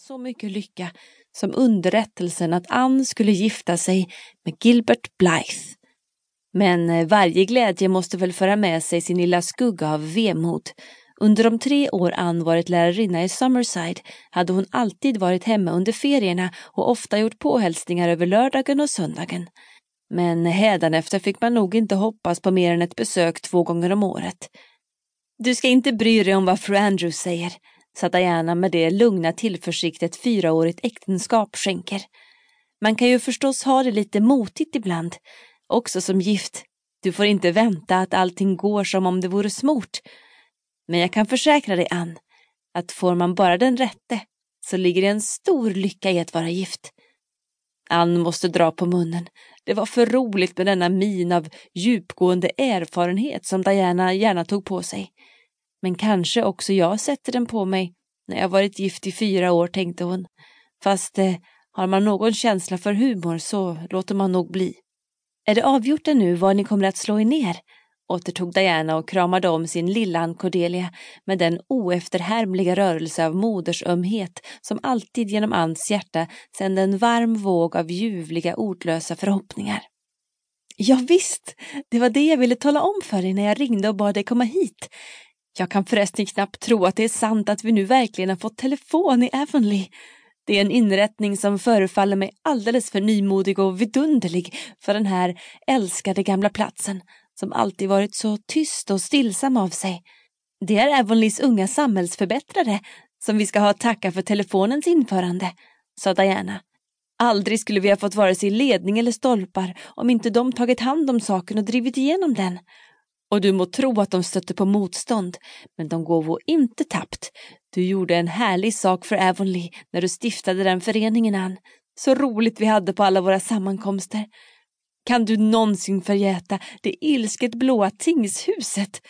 så mycket lycka som underrättelsen att Ann skulle gifta sig med Gilbert Blythe. Men eh, varje glädje måste väl föra med sig sin lilla skugga av vemod. Under de tre år Ann varit lärarinna i Summerside hade hon alltid varit hemma under ferierna och ofta gjort påhälsningar över lördagen och söndagen. Men hädanefter fick man nog inte hoppas på mer än ett besök två gånger om året. Du ska inte bry dig om vad fru Andrews säger, sa Diana med det lugna tillförsikt ett fyraårigt äktenskap skänker. Man kan ju förstås ha det lite motigt ibland, också som gift. Du får inte vänta att allting går som om det vore smort. Men jag kan försäkra dig, Ann, att får man bara den rätte så ligger det en stor lycka i att vara gift. Ann måste dra på munnen. Det var för roligt med denna min av djupgående erfarenhet som Diana gärna tog på sig. Men kanske också jag sätter den på mig när jag varit gift i fyra år, tänkte hon. Fast eh, har man någon känsla för humor så låter man nog bli. Är det avgjort ännu var ni kommer att slå er ner? återtog Diana och kramade om sin lilla Ann Cordelia med den oefterhärmliga rörelse av modersömhet som alltid genom Anns hjärta sände en varm våg av ljuvliga ordlösa förhoppningar. Ja, visst, det var det jag ville tala om för dig när jag ringde och bad dig komma hit. Jag kan förresten knappt tro att det är sant att vi nu verkligen har fått telefon i Avonlea. Det är en inrättning som förefaller mig alldeles för nymodig och vidunderlig för den här älskade gamla platsen som alltid varit så tyst och stillsam av sig. Det är Avonleas unga samhällsförbättrare som vi ska ha att tacka för telefonens införande, sa Diana. Aldrig skulle vi ha fått vare sig ledning eller stolpar om inte de tagit hand om saken och drivit igenom den. Och du må tro att de stötte på motstånd, men de gåvo inte tappt. Du gjorde en härlig sak för Avonlea när du stiftade den föreningen, Ann. Så roligt vi hade på alla våra sammankomster. Kan du någonsin förgäta det ilsket blåa tingshuset?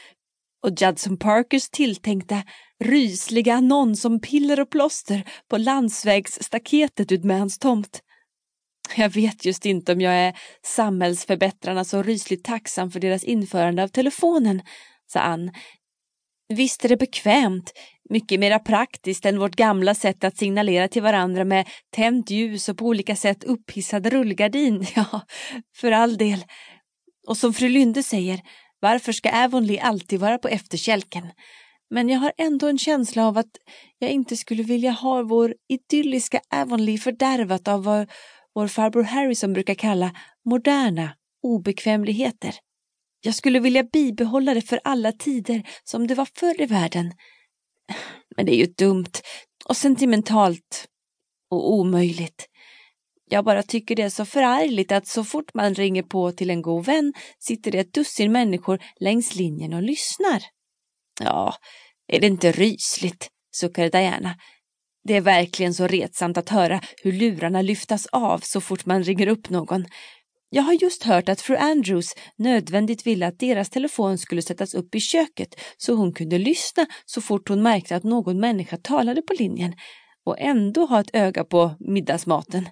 Och Judson Parkers tilltänkta rysliga annons om piller och plåster på landsvägsstaketet utmed hans tomt. Jag vet just inte om jag är samhällsförbättrarna så rysligt tacksam för deras införande av telefonen, sa Ann. Visst är det bekvämt, mycket mera praktiskt än vårt gamla sätt att signalera till varandra med tänt ljus och på olika sätt upphissad rullgardin. Ja, för all del. Och som fru Lynde säger, varför ska Avonlea alltid vara på efterkälken? Men jag har ändå en känsla av att jag inte skulle vilja ha vår idylliska Avonlea fördärvat av vad vår farbror Harrison brukar kalla moderna obekvämligheter. Jag skulle vilja bibehålla det för alla tider som det var förr i världen. Men det är ju dumt och sentimentalt och omöjligt. Jag bara tycker det är så förargligt att så fort man ringer på till en god vän sitter det ett dussin människor längs linjen och lyssnar. Ja, är det inte rysligt, suckade Diana. Det är verkligen så retsamt att höra hur lurarna lyftas av så fort man ringer upp någon. Jag har just hört att fru Andrews nödvändigt ville att deras telefon skulle sättas upp i köket så hon kunde lyssna så fort hon märkte att någon människa talade på linjen och ändå ha ett öga på middagsmaten.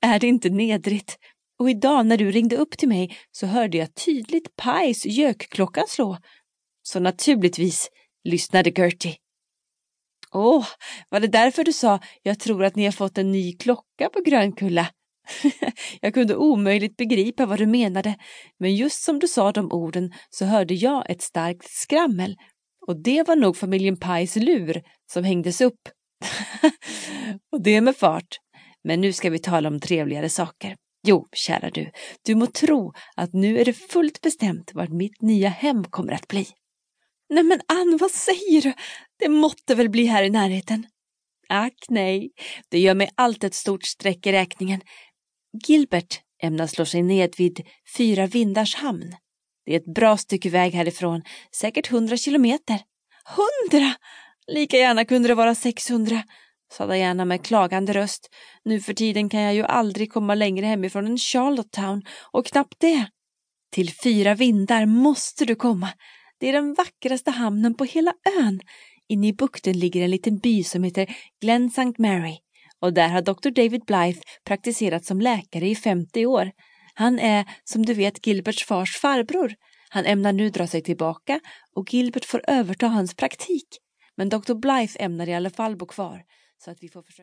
Är det inte nedrigt? Och idag när du ringde upp till mig så hörde jag tydligt Pies gökklocka slå. Så naturligtvis lyssnade Gertie. Åh, oh, var det därför du sa jag tror att ni har fått en ny klocka på Grönkulla? jag kunde omöjligt begripa vad du menade, men just som du sa de orden så hörde jag ett starkt skrammel och det var nog familjen Pajs lur som hängdes upp. och det med fart. Men nu ska vi tala om trevligare saker. Jo, kära du, du må tro att nu är det fullt bestämt vart mitt nya hem kommer att bli. Nej men Ann, vad säger du? Det måtte väl bli här i närheten? Ack nej, det gör mig allt ett stort streck i räkningen. Gilbert ämnar slå sig ned vid Fyra Vindars hamn. Det är ett bra stycke väg härifrån, säkert hundra kilometer. Hundra! Lika gärna kunde det vara sexhundra, sa Diana med klagande röst. Nu för tiden kan jag ju aldrig komma längre hemifrån än Charlottetown och knappt det. Till Fyra Vindar måste du komma. Det är den vackraste hamnen på hela ön. Inne i bukten ligger en liten by som heter Glen St. Mary och där har Dr. David Blythe praktiserat som läkare i 50 år. Han är, som du vet, Gilberts fars farbror. Han ämnar nu dra sig tillbaka och Gilbert får överta hans praktik. Men Dr. Blythe ämnar i alla fall bo kvar. Så att vi får försöka...